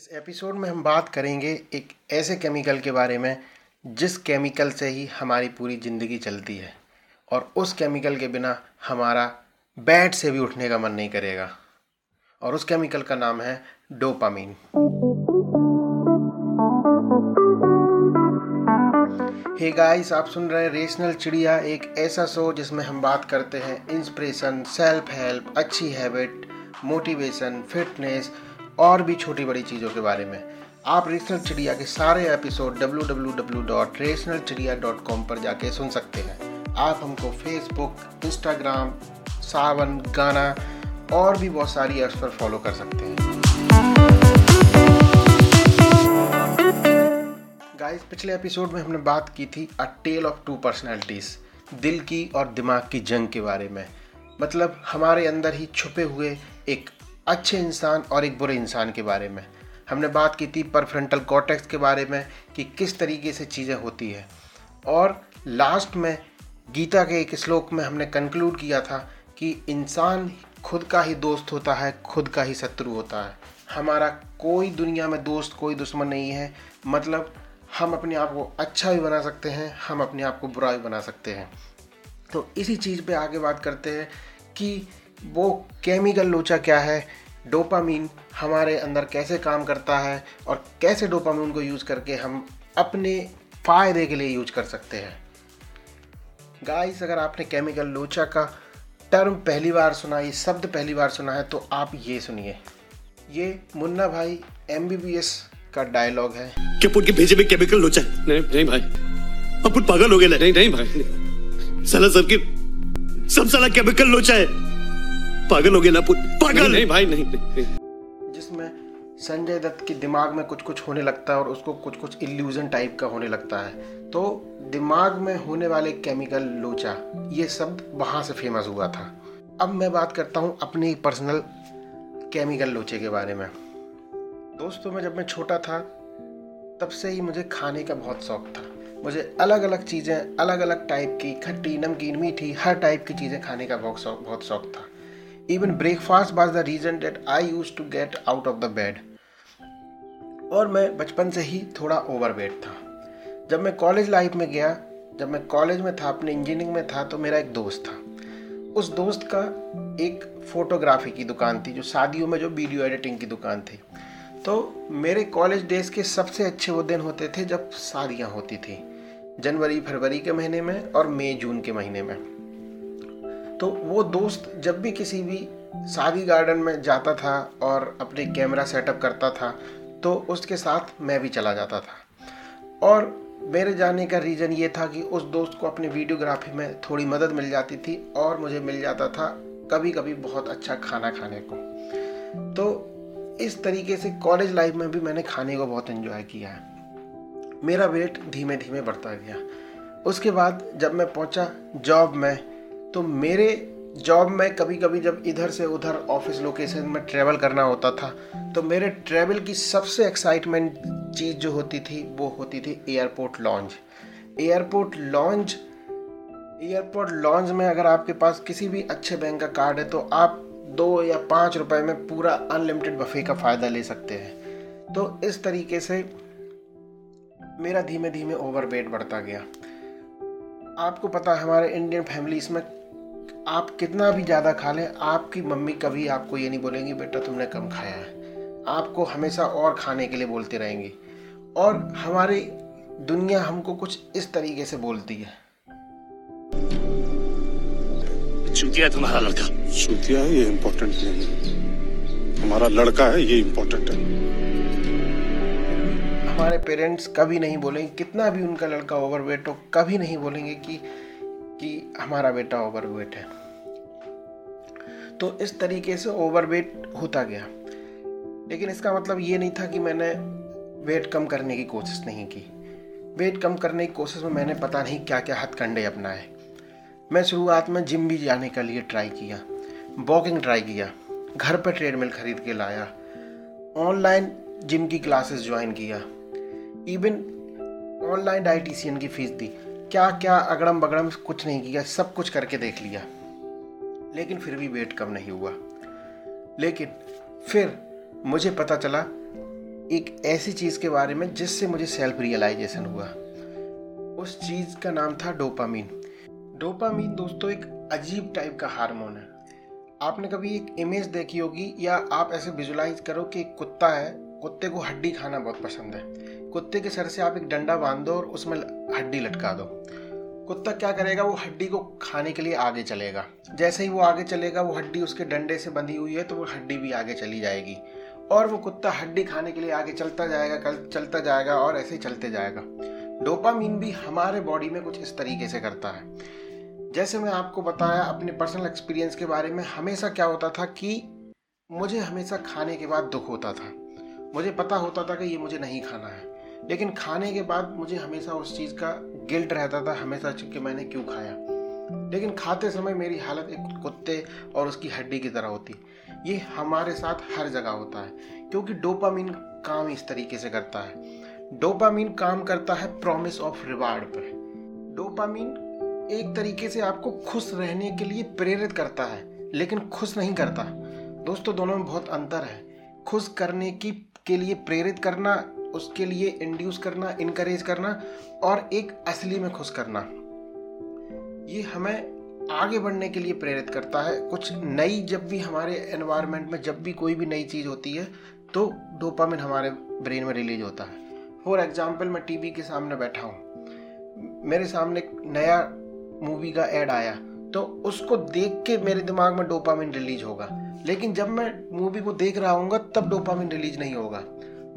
इस एपिसोड में हम बात करेंगे एक ऐसे केमिकल के बारे में, जिस केमिकल से ही हमारी पूरी ज़िंदगी चलती है और उस केमिकल के बिना हमारा बेड से भी उठने का मन नहीं करेगा। और उस केमिकल का नाम है डोपामीन। हे गाइस, आप सुन रहे हैं रेशनल चिड़िया, एक ऐसा शो जिसमें हम बात करते हैं इंस्पिरेशन सेल्फ हेल्प अच्छी हैबिट मोटिवेशन फिटनेस और भी छोटी बड़ी चीज़ों के बारे में। आप रेशनल चिड़िया के सारे एपिसोड www.rationalchidiya.com पर जाके सुन सकते हैं। आप हमको फेसबुक इंस्टाग्राम सावन, गाना और भी बहुत सारी ऐप्स पर फॉलो कर सकते हैं। गाइस पिछले एपिसोड में हमने बात की थी a tale of two personalities दिल की और दिमाग की जंग के बारे में। मतलब हमारे अंदर ही छुपे हुए एक अच्छे इंसान और एक बुरे इंसान के बारे में। हमने बात की थी परफ्रंटल कॉटेक्स के बारे में कि किस तरीके से चीज़ें होती है। और लास्ट में गीता के एक श्लोक में हमने कंक्लूड किया था कि इंसान खुद का ही दोस्त होता है, खुद का ही शत्रु होता है। हमारा कोई दुनिया में दोस्त, कोई दुश्मन नहीं है। मतलब हम अपने आप को अच्छा भी बना सकते हैं, हम अपने आप को बुरा भी बना सकते हैं। तो इसी चीज़ पे आगे बात करते हैं कि वो केमिकल लोचा क्या है? डोपामीन हमारे अंदर कैसे काम करता है? और कैसे डोपामीन को यूज़ करके हम अपने फ़ायदे के लिए यूज़ कर सकते हैं? गाइस, अगर आपने केमिकल लोचा का टर्म पहली बार सुना, ये शब्द पहली बार सुना है तो आप ये सुनिए। ये मुन्ना भाई एमबीबीएस का डायलॉग है। क्या पुट के भेजे में केमिकल लोचा है? नहीं नहीं भाई। अब पुट पागल हो गया नहीं नहीं भाई। साला सब की सब साला केमिकल लोचा है। पागल हो गया ना पागल। नहीं, नहीं भाई नहीं, नहीं, नहीं। जिसमें संजय दत्त के दिमाग में कुछ कुछ होने लगता है और उसको कुछ कुछ इल्यूजन टाइप का होने लगता है। तो दिमाग में होने वाले केमिकल लोचा ये शब्द वहाँ से फ़ेमस हुआ था। अब मैं बात करता हूँ अपने पर्सनल केमिकल लोचे के बारे में। दोस्तों में जब मैं छोटा था तब से ही मुझे खाने का बहुत शौक था। मुझे अलग अलग चीज़ें अलग अलग टाइप की खट्टी नमकीन मीठी हर टाइप की चीज़ें खाने का बहुत शौक बहुत शौक था। Even breakfast was the reason that I used to get out of the bed और मैं बचपन से ही थोड़ा ओवर वेट था। जब मैं कॉलेज लाइफ में गया, जब मैं कॉलेज में था, अपने इंजीनियरिंग में था तो मेरा एक दोस्त था। उस दोस्त का एक फोटोग्राफी की दुकान थी, जो शादियों में जो वीडियो एडिटिंग की दुकान थी। तो मेरे कॉलेज डेज़ के सबसे अच्छे वो दिन होते थे जब शादियाँ होती थी। जनवरी, फरवरी के महीने में और मई, जून के महीने में। तो वो दोस्त जब भी किसी भी शादी गार्डन में जाता था और अपने कैमरा सेटअप करता था तो उसके साथ मैं भी चला जाता था। और मेरे जाने का रीज़न ये था कि उस दोस्त को अपने वीडियोग्राफी में थोड़ी मदद मिल जाती थी और मुझे मिल जाता था कभी कभी बहुत अच्छा खाना खाने को। तो इस तरीके से कॉलेज लाइफ में भी मैंने खाने को बहुत इन्जॉय किया है। मेरा वेट धीमे धीमे बढ़ता गया। उसके बाद जब मैं पहुँचा जॉब में तो मेरे जॉब में कभी कभी जब इधर से उधर ऑफ़िस लोकेशन में ट्रैवल करना होता था तो मेरे ट्रैवल की सबसे एक्साइटमेंट चीज़ जो होती थी, वो होती थी airport lounge airport lounge airport lounge में अगर आपके पास किसी भी अच्छे बैंक का कार्ड है तो आप दो या पाँच रुपए में पूरा अनलिमिटेड बफे का फ़ायदा ले सकते हैं. तो इस तरीके से मेरा धीमे धीमे ओवर वेट बढ़ता गया. आपको पता है, हमारे इंडियन फैमिलीज़ में आप कितना भी ज़्यादा खा लें आपकी मम्मी कभी आपको ये नहीं बोलेंगी बेटा तुमने कम खाया है। आपको हमेशा और खाने के लिए बोलते रहेंगी। और हमारी दुनिया हमको कुछ इस तरीके से बोलती है। चूतिया है तुम्हारा लड़का। चूतिया है ये इम्पोर्टेंट नहीं हमारा लड़का है ये इम्पोर्टेंट है। हमारे पेरेंट्स कभी नहीं बोलेंगे कितना भी उनका लड़का ओवरवेट हो कभी नहीं बोलेंगे कि कि हमारा बेटा ओवरवेट है। तो इस तरीके से ओवरवेट होता गया। लेकिन इसका मतलब ये नहीं था कि मैंने वेट कम करने की कोशिश नहीं की। वेट कम करने की कोशिश में मैंने पता नहीं क्या क्या हथकंडे अपनाए। मैं शुरुआत में जिम भी जाने के लिए ट्राई किया। वॉकिंग ट्राई किया। घर पर ट्रेडमिल खरीद के लाया। ऑनलाइन जिम की क्लासेस ज्वाइन किया। इवन ऑनलाइन डाइटिशियन की फ़ीस दी। क्या क्या अगड़म बगड़म कुछ नहीं किया, सब कुछ करके देख लिया। लेकिन फिर भी वेट कम नहीं हुआ। लेकिन फिर मुझे पता चला, एक ऐसी चीज़ के बारे में जिससे मुझे सेल्फ रियलाइजेशन हुआ। उस चीज़ का नाम था डोपामीन डोपामीन दोस्तों एक अजीब टाइप का हार्मोन है। आपने कभी एक इमेज देखी होगी या आप ऐसे विजुलाइज करो कि एक कुत्ता है, कुत्ते को हड्डी खाना बहुत पसंद है। कुत्ते के सर से आप एक डंडा बाँध दो और उसमें हड्डी लटका दो। कुत्ता क्या करेगा, वो हड्डी को खाने के लिए आगे चलेगा। जैसे ही वो आगे चलेगा, वो हड्डी उसके डंडे से बंधी हुई है तो वो हड्डी भी आगे चली जाएगी। और वो कुत्ता हड्डी खाने के लिए आगे चलता जाएगा, कल चलता जाएगा और ऐसे ही चलते जाएगा। डोपामीन भी हमारे बॉडी में कुछ इस तरीके से करता है। जैसे मैं आपको बताया, अपने पर्सनल एक्सपीरियंस के बारे में हमेशा क्या होता था कि मुझे हमेशा खाने के बाद दुख होता था। मुझे पता होता था कि ये मुझे नहीं खाना है। लेकिन खाने के बाद मुझे हमेशा उस चीज़ का गिल्ट रहता था, हमेशा कि मैंने क्यों खाया। लेकिन खाते समय मेरी हालत एक कुत्ते और उसकी हड्डी की तरह होती। ये हमारे साथ हर जगह होता है, क्योंकि डोपामीन काम इस तरीके से करता है। डोपामीन काम करता है प्रॉमिस ऑफ़ रिवार्ड पर डोपामीन एक तरीके से आपको खुश रहने के लिए प्रेरित करता है, लेकिन खुश नहीं करता। दोस्तों, दोनों में बहुत अंतर है। खुश करने की, के लिए प्रेरित करना उसके लिए इंड्यूस करना इनकरेज करना और एक असली में खुश करना। ये हमें आगे बढ़ने के लिए प्रेरित करता है। कुछ नई जब भी हमारे एनवायरनमेंट में जब भी कोई भी नई चीज़ होती है तो डोपामिन हमारे ब्रेन में रिलीज़ होता है। फॉर एग्ज़ाम्पल मैं टीवी के सामने बैठा हूँ। मेरे सामने नया मूवी का एड आया तो उसको देख के मेरे दिमाग में डोपामिन रिलीज़ होगा। लेकिन जब मैं मूवी को देख रहा हूँ तब डोपामिन रिलीज़ नहीं होगा।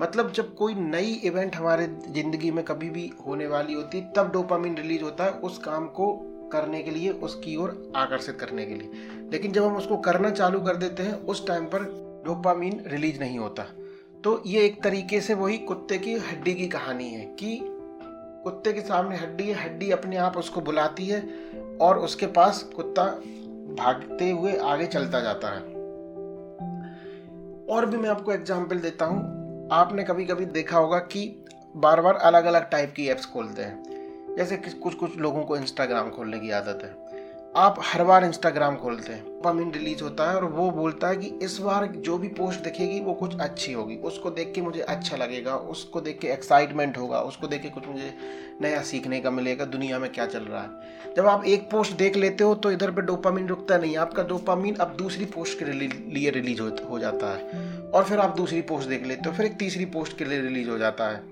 मतलब जब कोई नई इवेंट हमारे ज़िंदगी में कभी भी होने वाली होती है तब डोपामिन रिलीज़ होता है उस काम को करने के लिए, उसकी ओर आकर्षित करने के लिए। लेकिन जब हम उसको करना चालू कर देते हैं, उस टाइम पर डोपामीन रिलीज़ नहीं होता। तो ये एक तरीके से वही कुत्ते की हड्डी की कहानी है कि कुत्ते के सामने हड्डी है, हड्डी अपने आप उसको बुलाती है और उसके पास कुत्ता भागते हुए आगे चलता जाता है। और भी मैं आपको एग्ज़ाम्पल देता हूँ। आपने कभी कभी देखा होगा कि बार बार अलग अलग टाइप की ऐप्स खोलते हैं। जैसे कि कुछ कुछ लोगों को इंस्टाग्राम खोलने की आदत है। आप हर बार इंस्टाग्राम खोलते हैं। डोपामिन रिलीज़ होता है और वो बोलता है कि इस बार जो भी पोस्ट दिखेगी वो कुछ अच्छी होगी। उसको देख के मुझे अच्छा लगेगा, उसको देख के एक्साइटमेंट होगा, उसको देख के कुछ मुझे नया सीखने का मिलेगा, दुनिया में क्या चल रहा है। जब आप एक पोस्ट देख लेते हो तो इधर पर डोपामिन रुकता नहीं आपका डोपामिन अब दूसरी पोस्ट के लिए रिलीज़ हो जाता है। और फिर आप दूसरी पोस्ट देख लेते हो, फिर एक तीसरी पोस्ट के लिए रिलीज़ हो जाता है।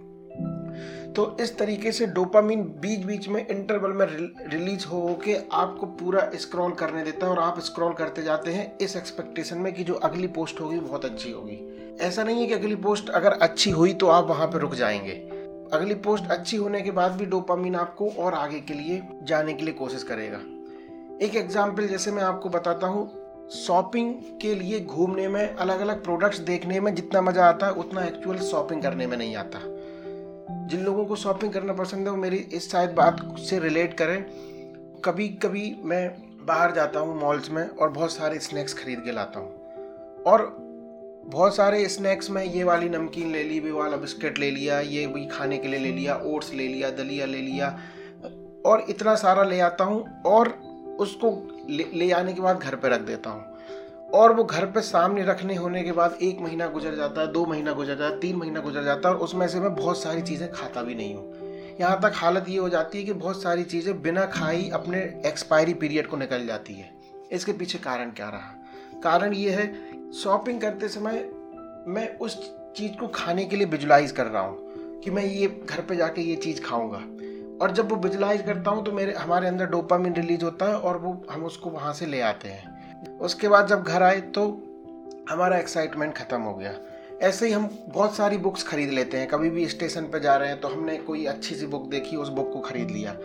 तो इस तरीके से डोपामिन बीच बीच में इंटरवल में रिलीज़ हो के आपको पूरा स्क्रॉल करने देता है और आप स्क्रॉल करते जाते हैं इस एक्सपेक्टेशन में कि जो अगली पोस्ट होगी बहुत अच्छी होगी। ऐसा नहीं है कि अगली पोस्ट अगर अच्छी हुई तो आप वहाँ पर रुक जाएँगे। अगली पोस्ट अच्छी होने के बाद भी डोपामिन आपको और आगे के लिए जाने के लिए कोशिश करेगा। एक एग्ज़ाम्पल जैसे मैं आपको बताता हूँ शॉपिंग के लिए घूमने में अलग अलग प्रोडक्ट्स देखने में जितना मज़ा आता है उतना एक्चुअल शॉपिंग करने में नहीं आता। जिन लोगों को शॉपिंग करना पसंद है, वो मेरी इस शायद बात से रिलेट करें। कभी कभी मैं बाहर जाता हूँ मॉल्स में और बहुत सारे स्नैक्स खरीद के लाता हूँ। और बहुत सारे स्नैक्स में ये वाली नमकीन ले ली वे वाला बिस्किट ले लिया, ये भी खाने के लिए ले लिया, ओट्स ले लिया, दलिया ले लिया, और इतना सारा ले आता हूँ। और उसको ले, ले आने के बाद घर पे रख देता हूँ। और वो घर पे सामने रखने होने के बाद एक महीना गुजर जाता है दो महीना गुजर जाता है तीन महीना गुजर जाता है और उसमें से मैं बहुत सारी चीज़ें खाता भी नहीं हूँ। यहाँ तक हालत ये हो जाती है कि बहुत सारी चीज़ें बिना खाई अपने एक्सपायरी पीरियड को निकल जाती है। इसके पीछे कारण क्या रहा? कारण ये है शॉपिंग करते समय मैं उस चीज़ को खाने के लिए विजुलाइज कर रहा हूँ कि मैं ये घर पे जाके ये चीज़ खाऊँगा। और जब वो विजुलाइज करता हूँ तो मेरे, हमारे अंदर डोपामिन रिलीज़ होता है और वो, हम उसको वहाँ से ले आते हैं। उसके बाद जब घर आए तो हमारा एक्साइटमेंट ख़त्म हो गया। ऐसे ही हम बहुत सारी बुक्स खरीद लेते हैं। कभी भी स्टेशन पर जा रहे हैं तो हमने कोई अच्छी सी बुक देखी, उस बुक को खरीद लिया।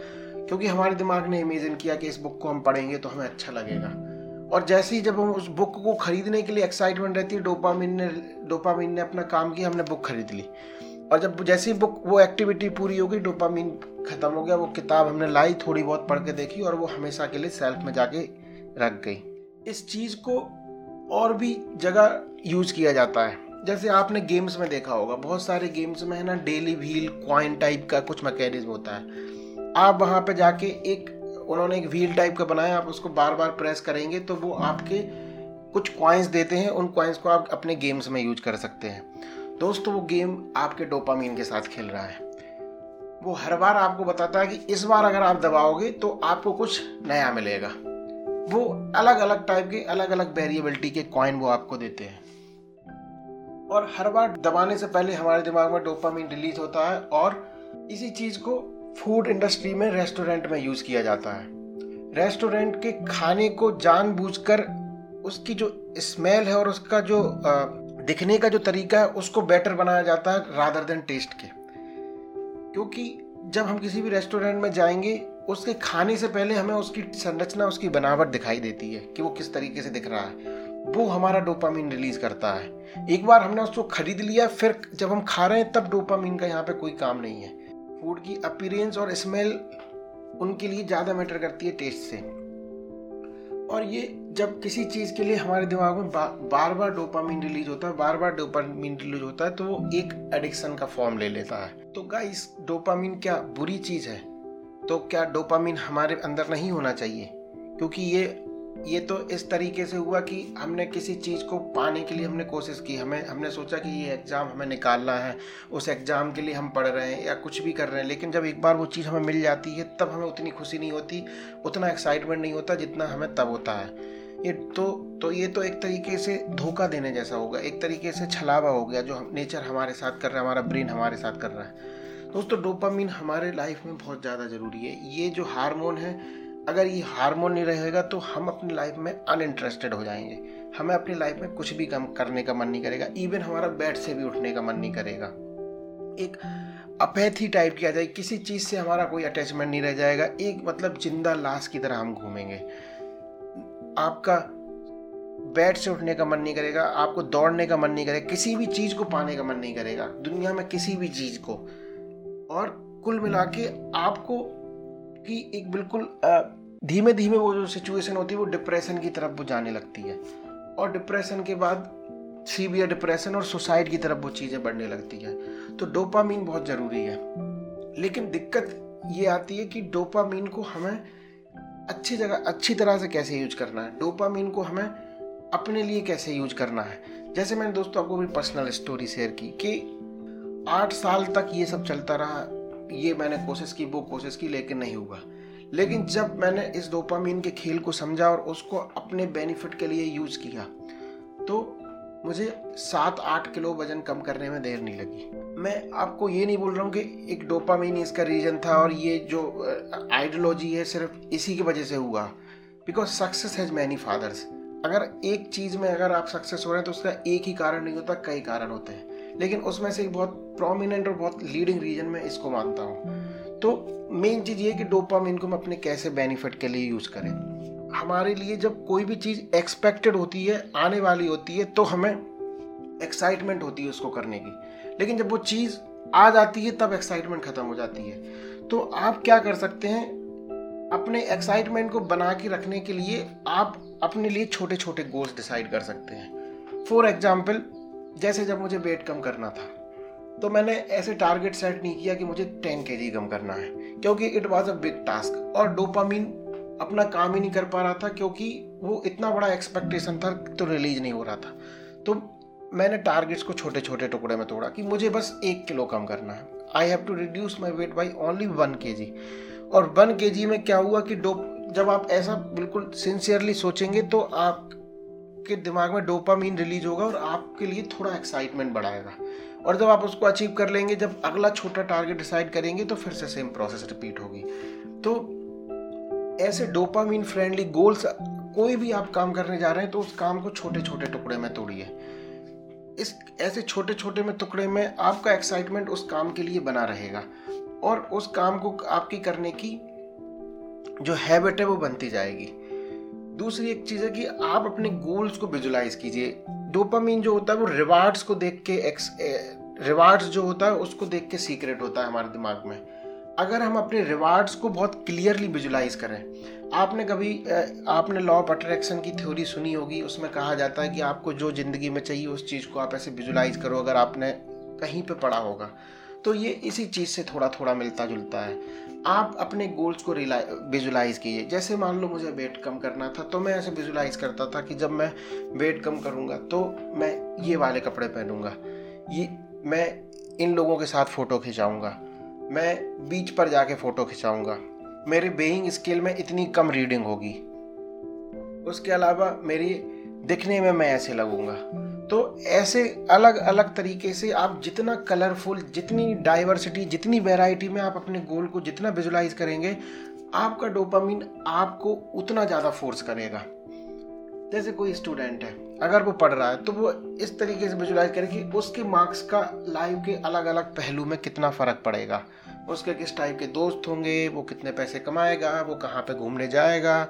क्योंकि हमारे दिमाग ने इमेजिन किया कि इस बुक को हम पढ़ेंगे तो हमें अच्छा लगेगा। और जैसे ही जब हम उस बुक को खरीदने के लिए एक्साइटमेंट रहती है डोपामिन ने डोपामिन ने अपना काम किया, हमने बुक खरीद ली। और जब जैसे ही बुक वो एक्टिविटी पूरी हो गई डोपामिन ख़त्म हो गया, वो किताब हमने लाई, थोड़ी बहुत पढ़ के देखी और वो हमेशा के लिए सेल्फ में जाके रख गई। इस चीज़ को और भी जगह यूज़ किया जाता है। जैसे आपने गेम्स में देखा होगा, बहुत सारे गेम्स में है ना डेली व्हील क्वाइन टाइप का कुछ मैकेनिज्म होता है। आप वहाँ पे जाके एक, उन्होंने एक व्हील टाइप का बनाया, आप उसको बार बार प्रेस करेंगे तो वो आपके कुछ क्वाइंस देते हैं, उन क्वाइंस को आप अपने गेम्स में यूज़ कर सकते हैं। दोस्तों, वो गेम आपके डोपामीन के साथ खेल रहा है। वो हर बार आपको बताता है कि इस बार अगर आप दबाओगे तो आपको कुछ नया मिलेगा। वो अलग अलग टाइप के अलग अलग वेरिएबिलिटी के कॉइन वो आपको देते हैं। और हर बार दबाने से पहले हमारे दिमाग में डोपामीन रिलीज़ होता है और इसी चीज़ को फ़ूड इंडस्ट्री में रेस्टोरेंट में यूज़ किया जाता है। रेस्टोरेंट के खाने को जानबूझकर उसकी जो स्मेल है और उसका जो दिखने का जो तरीका है, उसको बेटर बनाया जाता है रादर देन टेस्ट के। क्योंकि जब हम किसी भी रेस्टोरेंट में जाएँगे, उसके खाने से पहले हमें उसकी संरचना, उसकी बनावट दिखाई देती है कि वो किस तरीके से दिख रहा है। वो हमारा डोपामीन रिलीज़ करता है। एक बार हमने उसको खरीद लिया, फिर जब हम खा रहे हैं, तब डोपामीन का यहाँ पे कोई काम नहीं है। फ़ूड की अपीरेंस और स्मेल उनके लिए ज़्यादा मैटर करती है टेस्ट से। और ये जब किसी चीज़ के लिए हमारे दिमाग में बा, बार बार डोपामिन रिलीज़ होता है बार बार डोपामिन रिलीज़ होता है तो वो एक एडिक्शन का फॉर्म ले लेता है। तो गाइस डोपामिन क्या बुरी चीज़ है? तो क्या डोपामिन हमारे अंदर नहीं होना चाहिए? क्योंकि ये ये तो इस तरीके से हुआ कि हमने किसी चीज़ को पाने के लिए हमने कोशिश की। हमें हमने सोचा कि ये एग्ज़ाम हमें निकालना है उस एग्ज़ाम के लिए हम पढ़ रहे हैं या कुछ भी कर रहे हैं लेकिन जब एक बार वो चीज़ हमें मिल जाती है तब हमें उतनी खुशी नहीं होती उतना एक्साइटमेंट नहीं होता जितना हमें तब होता है। ये तो तो ये तो एक तरीके से धोखा देने जैसा होगा, एक तरीके से छलावा हो गया जो हम, नेचर हमारे साथ कर रहा है, हमारा ब्रेन हमारे साथ कर रहा है। दोस्तों, डोपामीन हमारे लाइफ में बहुत ज़्यादा ज़रूरी है। ये जो हार्मोन है, अगर ये हार्मोन नहीं रहेगा तो हम अपनी लाइफ में अनइंटरेस्टेड हो जाएँगे। हमें अपनी लाइफ में कुछ भी कम करने का मन नहीं करेगा इवन हमारा बेड से भी उठने का मन नहीं करेगा। एक अपैथी टाइप की आ जाएगी किसी चीज़ से हमारा कोई अटैचमेंट नहीं रह जाएगा, एक मतलब ज़िंदा लाश की तरह हम घूमेंगे। आपका बेड से उठने का मन नहीं करेगा, आपको दौड़ने का मन नहीं करेगा, किसी भी चीज़ को पाने का मन नहीं करेगा, दुनिया में किसी भी चीज़ को। और कुल मिला के आपको कि एक बिल्कुल धीमे धीमे वो जो सिचुएशन होती है, वो डिप्रेशन की तरफ़ वो जाने लगती है। और डिप्रेशन के बाद सीवियर डिप्रेशन और सुसाइड की तरफ़ वो चीज़ें बढ़ने लगती है। तो डोपामीन बहुत ज़रूरी है। लेकिन दिक्कत ये आती है कि डोपामीन को हमें अच्छी जगह, अच्छी तरह से कैसे यूज़ करना है? डोपामीन को हमें अपने लिए कैसे यूज़ करना है? जैसे मैंने दोस्तों आपको भी पर्सनल स्टोरी शेयर की कि आठ साल तक ये सब चलता रहा, ये मैंने कोशिश की, वो कोशिश की, लेकिन नहीं हुआ। लेकिन जब मैंने इस डोपामीन के खेल को समझा और उसको अपने बेनिफिट के लिए यूज़ किया तो मुझे सात आठ किलो वज़न कम करने में देर नहीं लगी। मैं आपको ये नहीं बोल रहा हूँ कि एक डोपामीन इसका रीजन था और ये जो आइडियोलॉजी है सिर्फ़ इसी की वजह से हुआ। Because success has many fathers अगर एक चीज़ में अगर आप सक्सेस हो रहे हैं तो उसका एक ही कारण नहीं होता, कई कारण होते हैं। लेकिन उसमें से एक बहुत प्रोमिनेंट और बहुत लीडिंग रीजन में इसको मानता हूँ। तो मेन चीज़ ये कि डोपामिन को हम अपने कैसे बेनिफिट के लिए यूज़ करें। हमारे लिए जब कोई भी चीज़ एक्सपेक्टेड होती है, आने वाली होती है तो हमें एक्साइटमेंट होती है उसको करने की। लेकिन जब वो चीज़ आ जाती है, तब एक्साइटमेंट ख़त्म हो जाती है। तो आप क्या कर सकते हैं? अपने एक्साइटमेंट को बना के रखने के लिए आप अपने लिए छोटे छोटे गोल्स डिसाइड कर सकते हैं। फॉर एग्ज़ाम्पल जैसे जब मुझे वेट कम करना था तो मैंने ऐसे टारगेट सेट नहीं किया कि मुझे टेन के कम करना है, क्योंकि it was a big task और डोपामीन अपना काम ही नहीं कर पा रहा था क्योंकि वो इतना बड़ा एक्सपेक्टेशन था तो रिलीज़ नहीं हो रहा था। तो मैंने टारगेट्स को छोटे छोटे टुकड़े में तोड़ा कि मुझे बस एक किलो कम करना है। I have to reduce my weight by only one K G और वन के जी में क्या हुआ कि डो जब आप ऐसा बिल्कुल सिंसियरली सोचेंगे तो आपके दिमाग में डोपामीन रिलीज़ होगा और आपके लिए थोड़ा एक्साइटमेंट बढ़ाएगा। और जब आप उसको अचीव कर लेंगे, जब अगला छोटा टारगेट डिसाइड करेंगे तो फिर से सेम प्रोसेस रिपीट होगी। तो ऐसे डोपामीन फ्रेंडली गोल्स कोई भी आप काम करने जा रहे हैं तो उस काम को छोटे छोटे टुकड़े में तोड़िए। इस ऐसे छोटे छोटे में टुकड़े में आपका एक्साइटमेंट उस काम के लिए बना रहेगा। और उस काम को आपकी करने की जो हैबिट है, वो बनती जाएगी। दूसरी एक चीज़ है कि आप अपने गोल्स को विजुलाइज कीजिए। डोपामीन जो होता है, वो रिवार्ड्स को देख के एक्स रिवार्ड्स जो होता है, उसको देख के सीक्रेट होता है हमारे दिमाग में। अगर हम अपने रिवार्ड्स को बहुत क्लियरली विजुलाइज करें, आपने कभी आपने लॉ ऑफ़ अट्रैक्शन की थ्योरी सुनी होगी, उसमें कहा जाता है कि आपको जो ज़िंदगी में चाहिए उस चीज़ को आप ऐसे विजुलाइज करो अगर आपने कहीं पे पढ़ा होगा। तो ये इसी चीज़ से थोड़ा थोड़ा मिलता जुलता है। आप अपने गोल्स को विजुलाइज कीजिए। जैसे मान लो मुझे वेट कम करना था तो मैं ऐसे विजुलाइज करता था कि जब मैं वेट कम करूँगा तो मैं ये वाले कपड़े पहनूँगा। ये, मैं इन लोगों के साथ फ़ोटो खिंचाऊँगा। मैं बीच पर जाके फ़ोटो खिंचाऊँगा। मेरे बेइंग स्केल में इतनी कम रीडिंग होगी। उसके अलावा मेरी दिखने में मैं ऐसे लगूँगा। तो ऐसे अलग अलग तरीके से आप जितना कलरफुल जितनी डाइवर्सिटी जितनी वैरायटी में आप अपने गोल को जितना विजुलाइज करेंगे, आपका डोपामीन आपको उतना ज़्यादा फोर्स करेगा। जैसे कोई स्टूडेंट है। अगर वो पढ़ रहा है तो वो इस तरीके से विजुलाइज करे कि उसके मार्क्स का लाइफ के अलग अलग पहलू में कितना फ़र्क पड़ेगा। उसके किस टाइप के दोस्त होंगे, वो कितने पैसे कमाएगा, वो कहाँ पे घूमने जाएगा,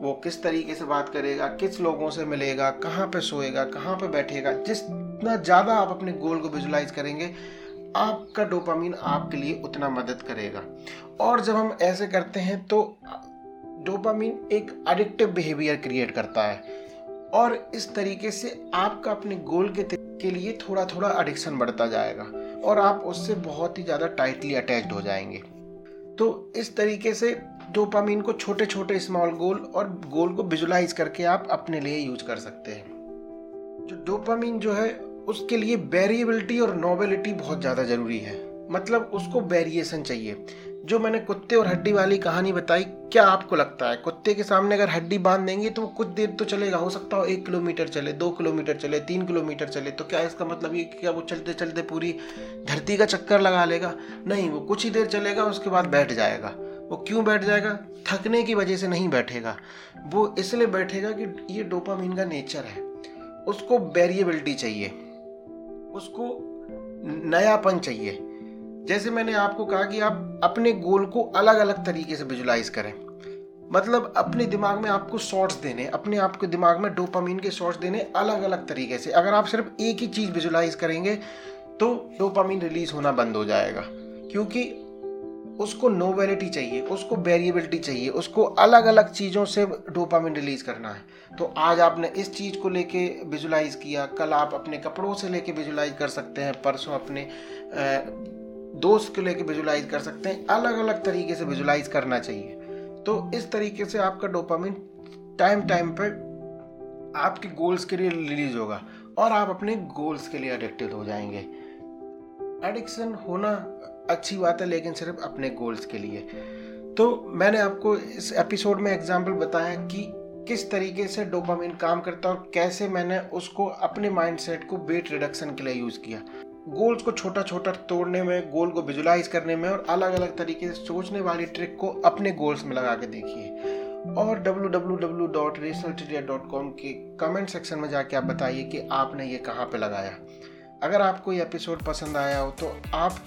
वो किस तरीके से बात करेगा, किस लोगों से मिलेगा, कहाँ पे सोएगा, कहाँ पे बैठेगा, जितना ज़्यादा आप अपने गोल को विजुलाइज करेंगे, आपका डोपामीन आपके लिए उतना मदद करेगा। और जब हम ऐसे करते हैं तो डोपामीन एक एडिक्टिव बिहेवियर क्रिएट करता है। और इस तरीके से आपका अपने गोल के के लिए थोड़ा थोड़ा एडिक्शन बढ़ता जाएगा और आप उससे बहुत ही ज़्यादा टाइटली अटैच्ड हो जाएँगे। तो इस तरीके से डोपामीन को छोटे छोटे स्मॉल गोल और गोल को विजुलाइज करके आप अपने लिए यूज़ कर सकते हैं। जो डोपामीन जो है, उसके लिए वेरिएबिलिटी और नोवेलिटी बहुत ज़्यादा ज़रूरी है। मतलब उसको वेरिएशन चाहिए। जो मैंने कुत्ते और हड्डी वाली कहानी बताई, क्या आपको लगता है? कुत्ते के सामने अगर हड्डी बाँध देंगे तो वो कुछ देर तो चलेगा, हो सकता हो एक किलोमीटर चले, दो किलोमीटर चले, तीन किलोमीटर चले तो क्या इसका मतलब ये क्या वो चलते चलते पूरी धरती का चक्कर लगा लेगा? नहीं, वो कुछ ही देर चलेगा, उसके बाद बैठ जाएगा। वो क्यों बैठ जाएगा? थकने की वजह से नहीं बैठेगा। वो इसलिए बैठेगा कि ये डोपामीन का नेचर है। उसको वेरिएबिलिटी चाहिए। उसको नयापन चाहिए। जैसे मैंने आपको कहा कि आप अपने गोल को अलग अलग तरीके से विजुलाइज करें। मतलब अपने दिमाग में आपको शॉर्ट्स देने, अपने आप के दिमाग में डोपामीन के शॉर्ट्स देने अलग अलग तरीके से। अगर आप सिर्फ़ एक ही चीज़ विजुलाइज करेंगे तो डोपामीन रिलीज़ होना बंद हो जाएगा। क्योंकि उसको नोवेलिटी चाहिए, उसको वेरिएबिलिटी चाहिए, उसको अलग अलग चीज़ों से डोपामिन रिलीज़ करना है। तो आज आपने इस चीज़ को लेके विजुलाइज किया, कल आप अपने कपड़ों से लेके विजुलाइज कर सकते हैं, परसों अपने दोस्त को लेके विजुलाइज कर सकते हैं। अलग अलग तरीके से विजुलाइज करना चाहिए। तो इस तरीके से आपका डोपामिन टाइम टाइम पर आपके गोल्स के लिए रिलीज़ होगा और आप अपने गोल्स के लिए एडिक्टेड हो जाएँगे। एडिक्शन होना अच्छी बात है, लेकिन सिर्फ़ अपने गोल्स के लिए। तो मैंने आपको इस एपिसोड में एग्ज़ाम्पल बताया कि किस तरीके से डोपामिन काम करता है और कैसे मैंने उसको अपने माइंडसेट को वेट रिडक्शन के लिए यूज़ किया। गोल्स को छोटा छोटा तोड़ने में, गोल को विजुलाइज करने में और अलग अलग तरीके से सोचने वाली ट्रिक को अपने गोल्स में लगा के देखिए। और www.racialtrivia.com के कमेंट सेक्शन में जाके आप बताइए कि आपने ये कहाँ पे लगाया। अगर आपको ये एपिसोड पसंद आया हो तो आप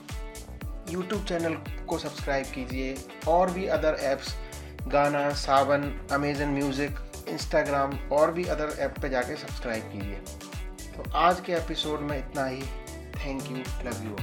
यूट्यूब चैनल को सब्सक्राइब कीजिए। और भी अदर ऐप्स गाना, सावन अमेजन म्यूज़िक इंस्टाग्राम और भी अदर ऐप पे जाके सब्सक्राइब कीजिए। तो आज के एपिसोड में इतना ही। Thank you love you